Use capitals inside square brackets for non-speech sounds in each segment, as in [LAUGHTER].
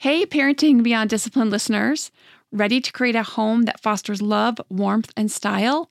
Hey, Parenting Beyond Discipline listeners. Ready to create a home that fosters love, warmth, and style?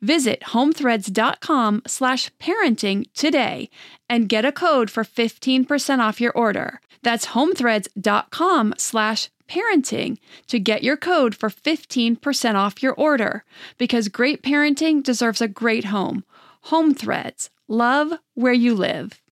Visit homethreads.com slash parenting today and get a code for 15% off your order. That's homethreads.com slash parenting to get your code for 15% off your order because great parenting deserves a great home. Home Threads. Love where you live.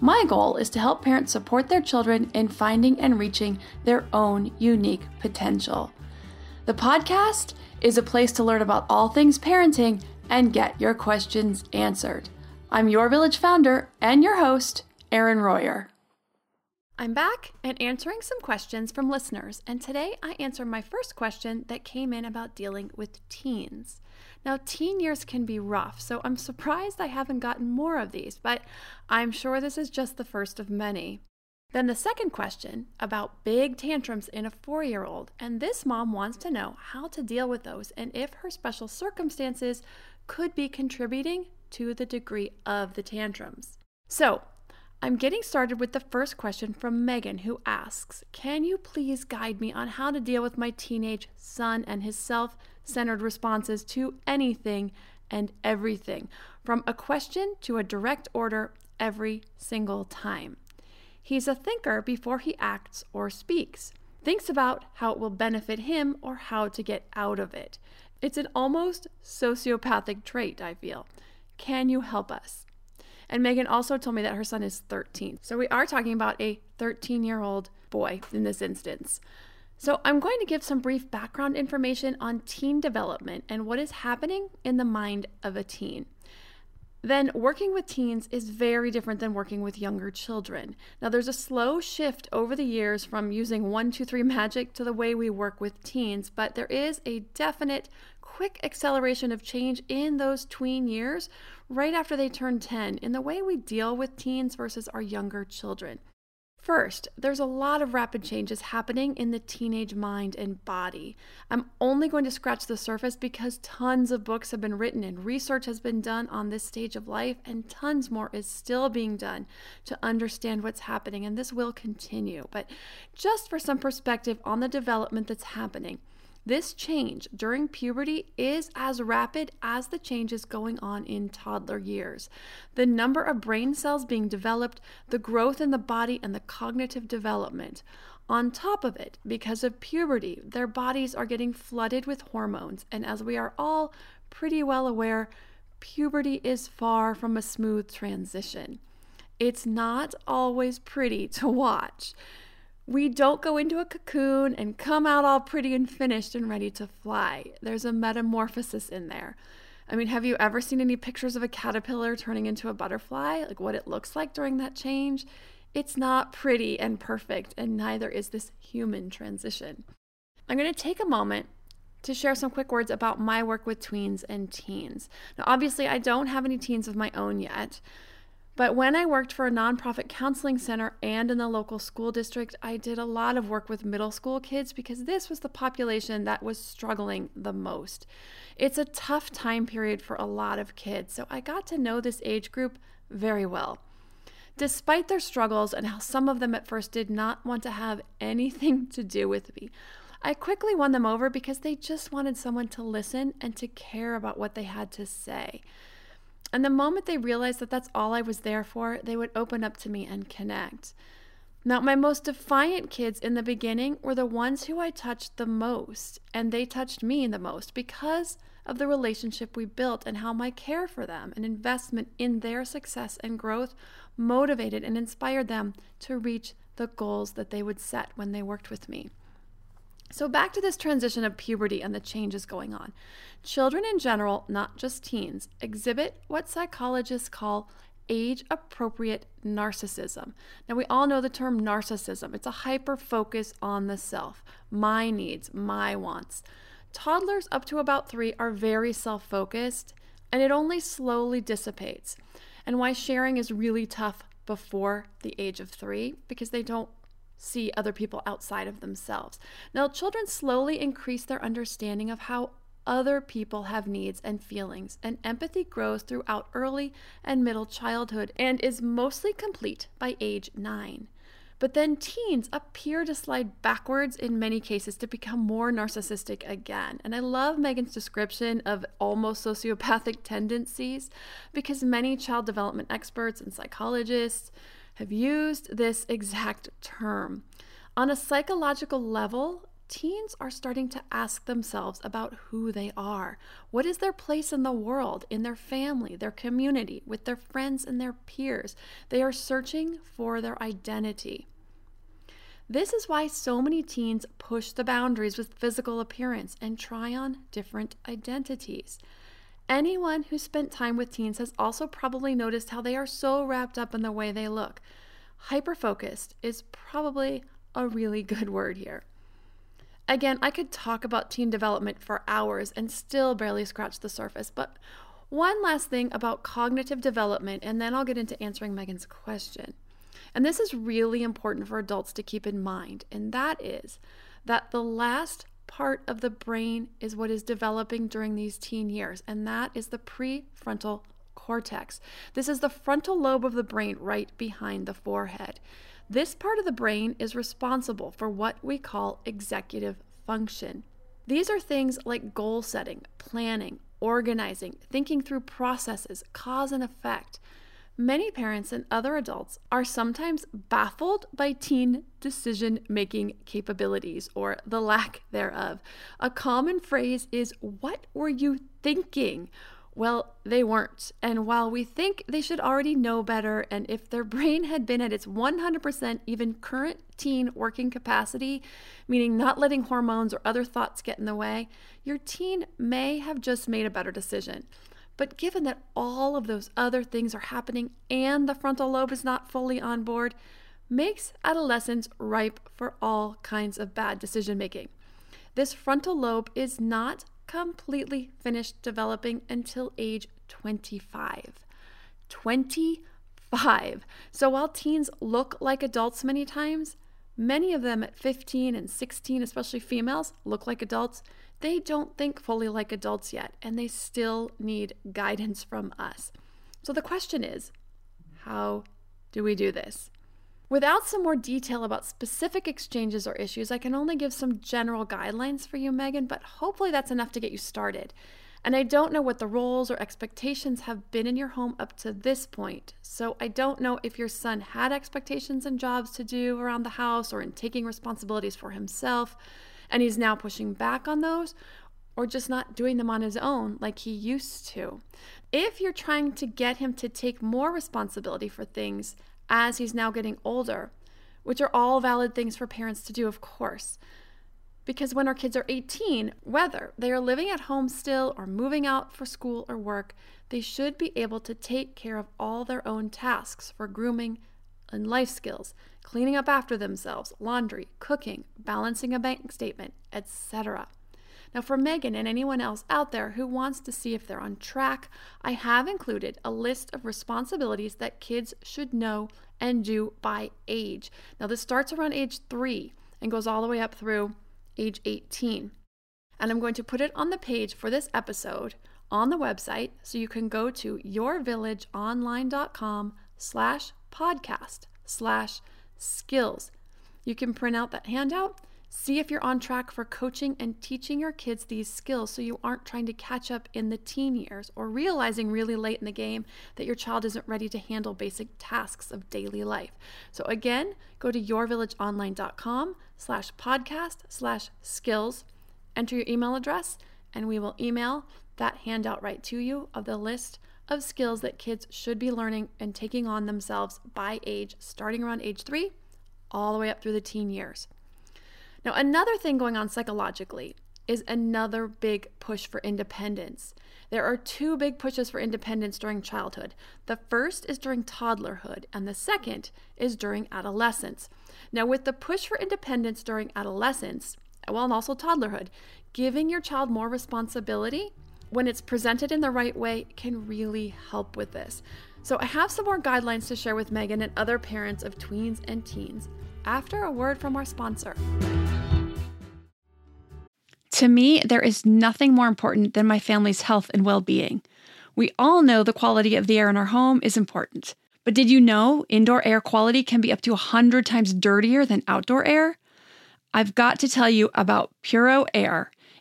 My goal is to help parents support their children in finding and reaching their own unique potential. The podcast is a place to learn about all things parenting and get your questions answered. I'm your village founder and your host, Erin Royer. I'm back and answering some questions from listeners, and today I answer my first question that came in about dealing with teens. Now, teen years can be rough, so I'm surprised I haven't gotten more of these, but I'm sure this is just the first of many. Then the second question about big tantrums in a four year old. And this mom wants to know how to deal with those and if her special circumstances could be contributing to the degree of the tantrums. So, I'm getting started with the first question from Megan, who asks Can you please guide me on how to deal with my teenage son and his self centered responses to anything and everything, from a question to a direct order every single time? He's a thinker before he acts or speaks, thinks about how it will benefit him or how to get out of it. It's an almost sociopathic trait, I feel. Can you help us? And Megan also told me that her son is 13. So we are talking about a 13 year old boy in this instance. So I'm going to give some brief background information on teen development and what is happening in the mind of a teen then working with teens is very different than working with younger children. Now, there's a slow shift over the years from using one, two, three magic to the way we work with teens, but there is a definite quick acceleration of change in those tween years right after they turn 10 in the way we deal with teens versus our younger children. First, there's a lot of rapid changes happening in the teenage mind and body. I'm only going to scratch the surface because tons of books have been written and research has been done on this stage of life, and tons more is still being done to understand what's happening, and this will continue. But just for some perspective on the development that's happening, this change during puberty is as rapid as the changes going on in toddler years. The number of brain cells being developed, the growth in the body, and the cognitive development. On top of it, because of puberty, their bodies are getting flooded with hormones, and as we are all pretty well aware, puberty is far from a smooth transition. It's not always pretty to watch. We don't go into a cocoon and come out all pretty and finished and ready to fly. There's a metamorphosis in there. I mean, have you ever seen any pictures of a caterpillar turning into a butterfly? Like what it looks like during that change? It's not pretty and perfect, and neither is this human transition. I'm going to take a moment to share some quick words about my work with tweens and teens. Now, obviously, I don't have any teens of my own yet, but when I worked for a nonprofit counseling center and in the local school district, I did a lot of work with middle school kids because this was the population that was struggling the most. It's a tough time period for a lot of kids, so I got to know this age group very well. Despite their struggles and how some of them at first did not want to have [LAUGHS] anything to do with me, I quickly won them over because they just wanted someone to listen and to care about what they had to say. And the moment they realized that that's all I was there for, they would open up to me and connect. Now, my most defiant kids in the beginning were the ones who I touched the most, and they touched me the most because of the relationship we built and how my care for them and investment in their success and growth motivated and inspired them to reach the goals that they would set when they worked with me. So, back to this transition of puberty and the changes going on. Children in general, not just teens, exhibit what psychologists call age appropriate narcissism. Now, we all know the term narcissism, it's a hyper focus on the self, my needs, my wants. Toddlers up to about three are very self focused, and it only slowly dissipates. And why sharing is really tough before the age of three, because they don't see other people outside of themselves. Now, children slowly increase their understanding of how other people have needs and feelings, and empathy grows throughout early and middle childhood and is mostly complete by age nine. But then teens appear to slide backwards in many cases to become more narcissistic again. And I love Megan's description of almost sociopathic [LAUGHS] tendencies because many child development experts and psychologists have used this exact term. On a psychological level, teens are starting to ask themselves about who they are. What is their place in the world, in their family, their community, with their friends and their peers? They are searching for their identity. This is why so many teens push the boundaries with physical appearance and try on different identities. Anyone who spent time with teens has also probably noticed how they are so wrapped up in the way they look. Hyper focused is probably a really good word here. Again, I could talk about teen development for hours and still barely scratch the surface, but one last thing about cognitive development, and then I'll get into answering Megan's question. And this is really important for adults to keep in mind, and that is that the last part of the brain is what is developing during these teen years, and that is the prefrontal cortex. This is the frontal lobe of the brain right behind the forehead. This part of the brain is responsible for what we call executive function. These are things like goal setting, planning, organizing, thinking through processes, cause and effect. Many parents and other adults are sometimes baffled by teen decision making capabilities or the lack thereof. A common phrase is, What were you thinking? Well, they weren't. And while we think they should already know better, and if their brain had been at its 100% even current teen working capacity, meaning not letting hormones or other thoughts get in the way, your teen may have just made a better decision. But given that all of those other things are happening and the frontal lobe is not fully on board, makes adolescence ripe for all kinds of bad decision making. This frontal lobe is not completely finished developing until age 25. 25. So while teens look like adults many times, many of them at 15 and 16, especially females, look like adults they don't think fully like adults yet, and they still need guidance from us. So the question is how do we do this? Without some more detail about specific exchanges or issues, I can only give some general guidelines for you, Megan, but hopefully that's enough to get you started. And I don't know what the roles or expectations have been in your home up to this point. So I don't know if your son had expectations and jobs to do around the house or in taking responsibilities for himself and he's now pushing back on those or just not doing them on his own like he used to. If you're trying to get him to take more responsibility for things as he's now getting older, which are all valid things for parents to do, of course, Because when our kids are 18, whether they are living at home still or moving out for school or work, they should be able to take care of all their own tasks for grooming and life skills, cleaning up after themselves, laundry, cooking, balancing a bank statement, etc. Now, for Megan and anyone else out there who wants to see if they're on track, I have included a list of responsibilities that kids should know and do by age. Now, this starts around age three and goes all the way up through age 18. And I'm going to put it on the page for this episode on the website so you can go to yourvillageonline.com slash podcast slash skills. You can print out that handout See if you're on track for coaching and teaching your kids these skills so you aren't trying to catch up in the teen years or realizing really late in the game that your child isn't ready to handle basic tasks of daily life. So again, go to yourvillageonline.com slash podcast slash skills, enter your email address, and we will email that handout right to you of the list of skills that kids should be learning and taking on themselves by age, starting around age three, all the way up through the teen years. Now, another thing going on psychologically is another big push for independence. There are two big pushes for independence during childhood. The first is during toddlerhood, and the second is during adolescence. Now, with the push for independence during adolescence, well, and also toddlerhood, giving your child more responsibility when it's presented in the right way can really help with this. So, I have some more guidelines to share with Megan and other parents of tweens and teens after a word from our sponsor. To me, there is nothing more important than my family's health and well being. We all know the quality of the air in our home is important. But did you know indoor air quality can be up to 100 times dirtier than outdoor air? I've got to tell you about Puro Air.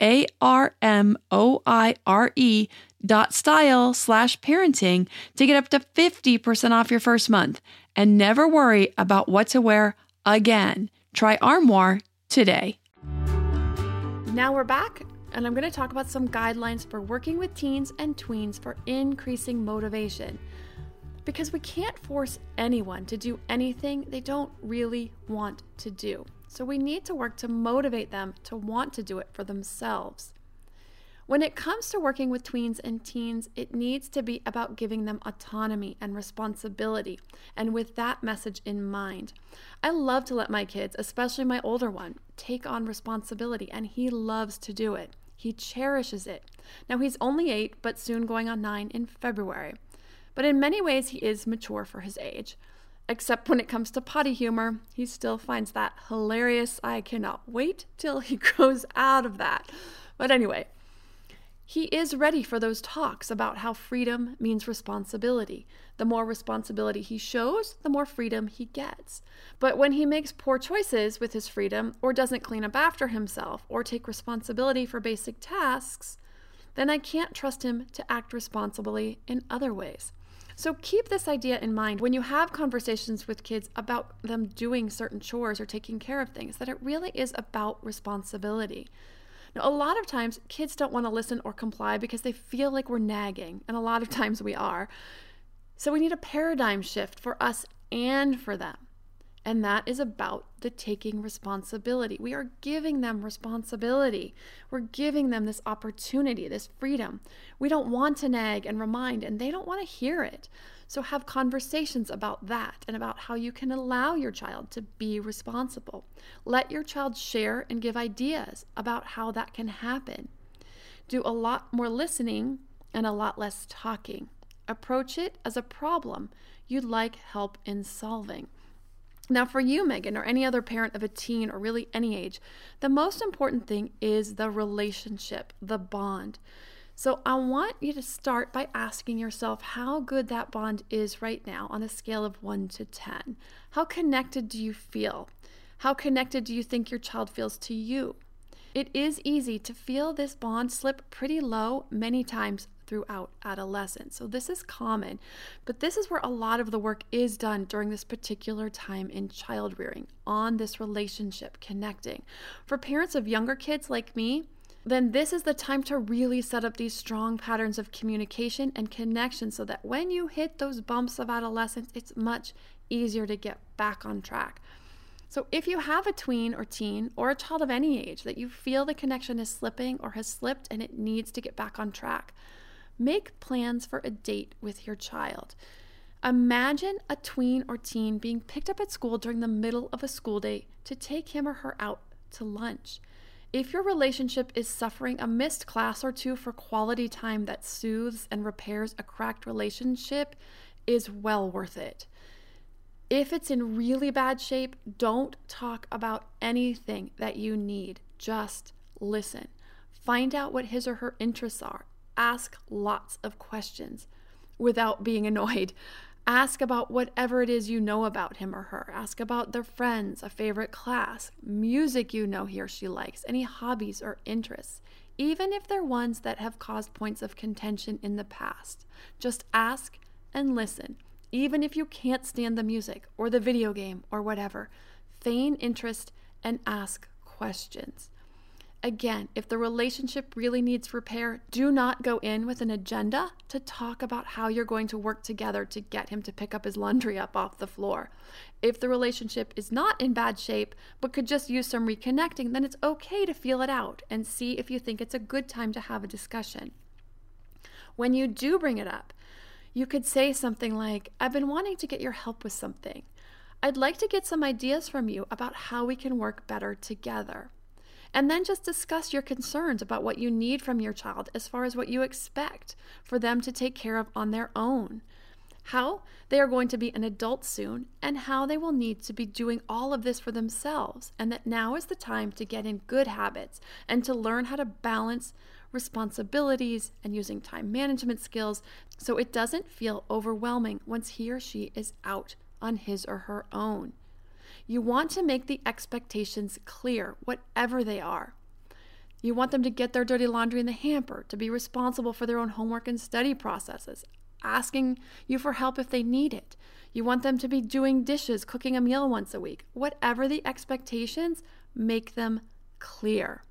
a R M O I R E dot style slash parenting to get up to 50% off your first month and never worry about what to wear again. Try Armoire today. Now we're back and I'm going to talk about some guidelines for working with teens and tweens for increasing motivation. Because we can't force anyone to do anything they don't really want to do. So we need to work to motivate them to want to do it for themselves. When it comes to working with tweens and teens, it needs to be about giving them autonomy and responsibility, and with that message in mind. I love to let my kids, especially my older one, take on responsibility, and he loves to do it. He cherishes it. Now, he's only eight, but soon going on nine in February. But in many ways, he is mature for his age. Except when it comes to potty humor, he still finds that hilarious. I cannot wait till he [LAUGHS] grows out of that. But anyway, he is ready for those talks about how freedom means responsibility. The more responsibility he shows, the more freedom he gets. But when he makes poor choices with his freedom, or doesn't clean up after himself, or take responsibility for basic tasks, then I can't trust him to act responsibly in other ways. So keep this idea in mind when you have conversations with kids about them doing certain chores or taking care of things, that it really is about responsibility. Now, a lot of times kids don't want to listen or comply because they feel like we're nagging, and a lot of [LAUGHS] times we are. So we need a paradigm shift for us and for them. And that is about the taking responsibility. We are giving them responsibility. We're giving them this opportunity, this freedom. We don't want to nag and remind, and they don't want to hear it. So have conversations about that and about how you can allow your child to be responsible. Let your child share and give ideas about how that can happen. Do a lot more listening and a lot less talking. Approach it as a problem you'd like help in solving. Now, for you, Megan, or any other parent of a teen or really any age, the most important thing is the relationship, the bond. So I want you to start by asking yourself how good that bond is right now on a scale of 1 to 10. How connected do you feel? How connected do you think your child feels to you? It is easy to feel this bond slip pretty low many times throughout adolescence. So, this is common, but this is where a lot of the work is done during this particular time in child rearing on this relationship connecting. For parents of younger kids like me, then this is the time to really set up these strong patterns of communication and connection so that when you hit those bumps of adolescence, it's much easier to get back on track. So, if you have a tween or teen or a child of any age that you feel the connection is slipping or has slipped and it needs to get back on track, make plans for a date with your child. Imagine a tween or teen being picked up at school during the middle of a school day to take him or her out to lunch. If your relationship is suffering a missed class or two for quality time that soothes and repairs a cracked relationship, is well worth it. If it's in really bad shape, don't talk about anything that you need. Just listen. Find out what his or her interests are. Ask lots of questions without being annoyed. Ask about whatever it is you know about him or her. Ask about their friends, a favorite class, music you know he or she likes, any hobbies or interests, even if they're ones that have caused points of contention in the past. Just ask and listen, even if you can't stand the music or the video game or whatever. Feign interest and ask questions. Again, if the relationship really needs repair, do not go in with an agenda to talk about how you're going to work together to get him to pick up his laundry up off the floor. If the relationship is not in bad shape but could just use some reconnecting, then it's okay to feel it out and see if you think it's a good time to have a discussion. When you do bring it up, you could say something like, I've been wanting to get your help with something. I'd like to get some ideas from you about how we can work better together. And then just discuss your concerns about what you need from your child as far as what you expect for them to take care of on their own. How they are going to be an adult soon, and how they will need to be doing all of this for themselves, and that now is the time to get in good habits and to learn how to balance responsibilities and using time management skills so it doesn't feel overwhelming once he or she is out on his or her own. You want to make the expectations clear, whatever they are. You want them to get their dirty laundry in the hamper, to be responsible for their own homework and study processes, asking you for help if they need it. You want them to be doing dishes, cooking a meal once a week. Whatever the expectations, make them clear.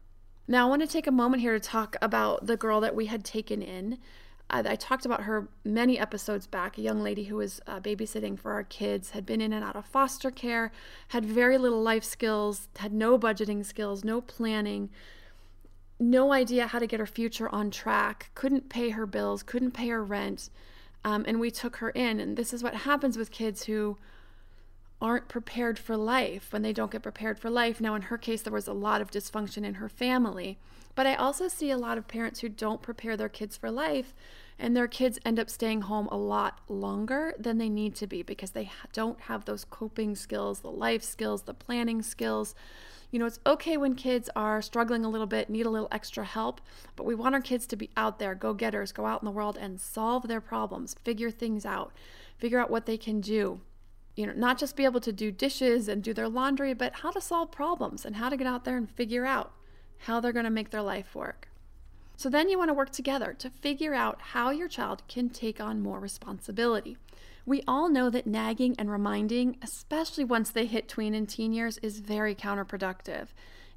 Now, I want to take a moment here to talk about the girl that we had taken in. I, I talked about her many episodes back, a young lady who was uh, babysitting for our kids, had been in and out of foster care, had very little life skills, had no budgeting skills, no planning, no idea how to get her future on track, couldn't pay her bills, couldn't pay her rent. Um, and we took her in. And this is what happens with kids who aren't prepared for life when they don't get prepared for life. Now, in her case, there was a lot of dysfunction in her family. But I also see a lot of parents who don't prepare their kids for life, and their kids end up staying home a lot longer than they need to be because they don't have those coping skills, the life skills, the planning skills. You know, it's okay when kids are struggling a little bit, need a little extra help, but we want our kids to be out there, go getters, go out in the world and solve their problems, figure things out, figure out what they can do. You know, not just be able to do dishes and do their laundry, but how to solve problems and how to get out there and figure out how they're going to make their life work. So then you want to work together to figure out how your child can take on more responsibility. We all know that nagging and reminding, especially once they hit tween and teen years, is very counterproductive.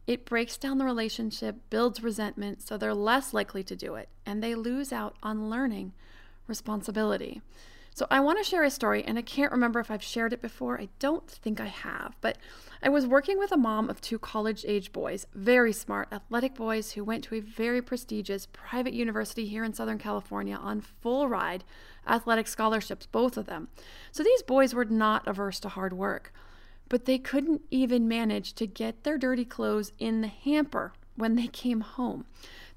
It breaks down the relationship, builds resentment, so they're less likely to do it, and they lose out on learning responsibility. So I want to share a story, and I can't remember if I've shared it before. I don't think I have, but I was working with a mom of two college age boys, very smart, athletic boys who went to a very prestigious private university here in Southern California on full ride athletic scholarships, both of them. So these boys were not averse to hard work, but they couldn't even manage to get their dirty clothes in the hamper when they came home.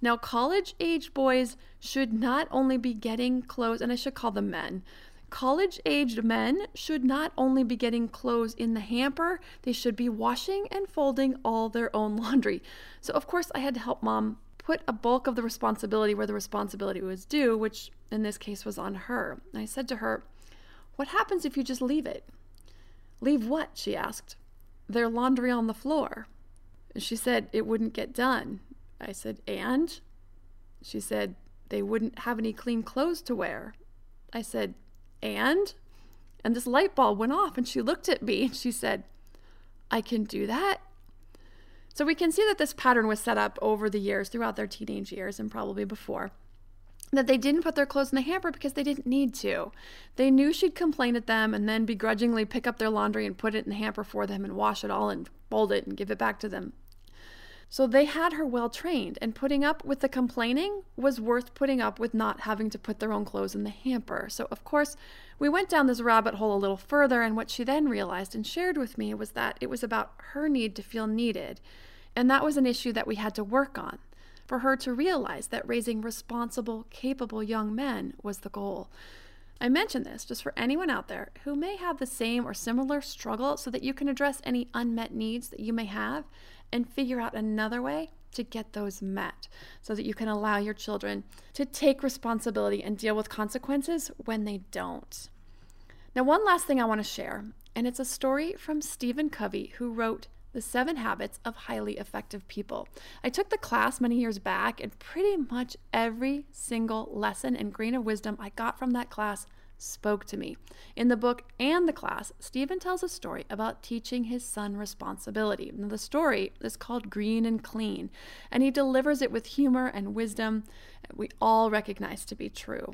Now, college age boys should not only be getting clothes, and I should call them men. College aged men should not only be getting clothes in the hamper, they should be washing and folding all their own laundry. So, of course, I had to help mom put a bulk of the responsibility where the responsibility was due, which in this case was on her. And I said to her, What happens if you just leave it? Leave what? she asked. Their laundry on the floor. She said it wouldn't get done. I said, And? She said, They wouldn't have any clean clothes to wear. I said, And? And this light bulb went off, and she looked at me and she said, I can do that? So we can see that this pattern was set up over the years, throughout their teenage years, and probably before. That they didn't put their clothes in the hamper because they didn't need to. They knew she'd complain at them and then begrudgingly pick up their laundry and put it in the hamper for them and wash it all and fold it and give it back to them so they had her well trained, and putting up with the complaining was worth putting up with not having to put their own clothes in the hamper. So, of course, we went down this rabbit hole a little further, and what she then realized and shared with me was that it was about her need to feel needed. And that was an issue that we had to work on for her to realize that raising responsible, capable young men was the goal. I mention this just for anyone out there who may have the same or similar struggle so that you can address any unmet needs that you may have and figure out another way to get those met so that you can allow your children to take responsibility and deal with consequences when they don't. Now, one last thing I want to share, and it's a story from Stephen Covey, who wrote The Seven Habits of Highly Effective People. I took the class many years back, and pretty much every single lesson and grain of wisdom I got from that class spoke to me. In the book and the class, Stephen tells a story about teaching his son responsibility. Now, the story is called Green and Clean, and he delivers it with humor and wisdom we all recognize to be true.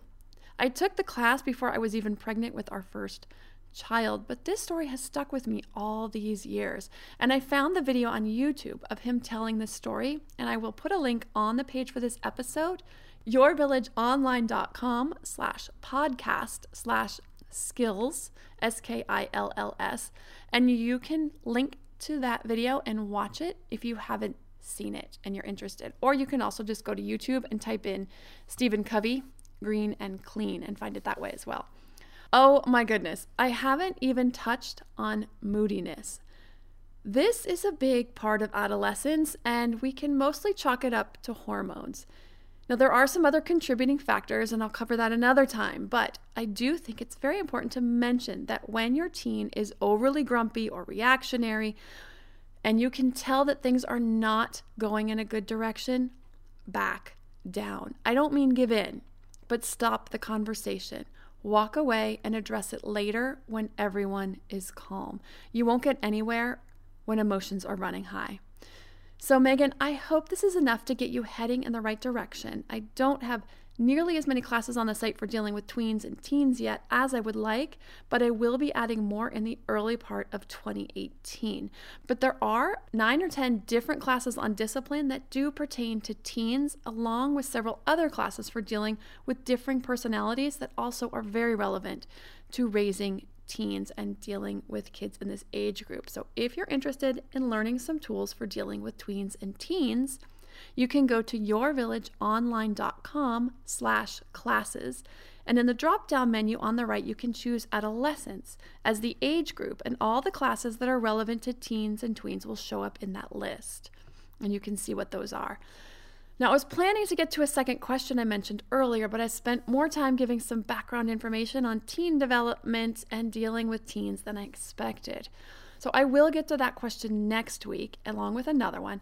I took the class before I was even pregnant with our first child, but this story has stuck with me all these years. And I found the video on YouTube of him telling this story, and I will put a link on the page for this episode yourvillageonline.com slash podcast slash skills, S K I L L S, and you can link to that video and watch it if you haven't seen it and you're interested. Or you can also just go to YouTube and type in Stephen Covey, green and clean, and find it that way as well. Oh my goodness, I haven't even touched on moodiness. This is a big part of adolescence, and we can mostly chalk it up to hormones. Now, there are some other contributing factors, and I'll cover that another time, but I do think it's very important to mention that when your teen is overly grumpy or reactionary, and you can tell that things are not going in a good direction, back down. I don't mean give in, but stop the conversation. Walk away and address it later when everyone is calm. You won't get anywhere when emotions are running high. So, Megan, I hope this is enough to get you heading in the right direction. I don't have nearly as many classes on the site for dealing with tweens and teens yet as I would like, but I will be adding more in the early part of 2018. But there are nine or 10 different classes on discipline that do pertain to teens, along with several other classes for dealing with differing personalities that also are very relevant to raising teens and dealing with kids in this age group. So, if you're interested in learning some tools for dealing with tweens and teens, you can go to yourvillageonline.com slash classes and in the drop down menu on the right you can choose adolescents as the age group and all the classes that are relevant to teens and tweens will show up in that list and you can see what those are now, I was planning to get to a second question I mentioned earlier, but I spent more time giving some background information on teen development and dealing with teens than I expected. So I will get to that question next week, along with another one.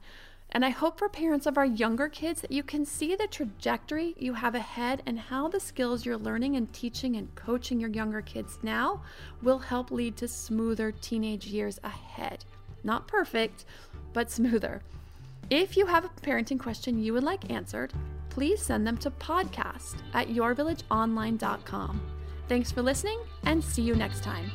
And I hope for parents of our younger kids that you can see the trajectory you have ahead and how the skills you're learning and teaching and coaching your younger kids now will help lead to smoother teenage years ahead. Not perfect, but smoother. If you have a parenting question you would like answered, please send them to podcast at yourvillageonline.com. Thanks for listening and see you next time.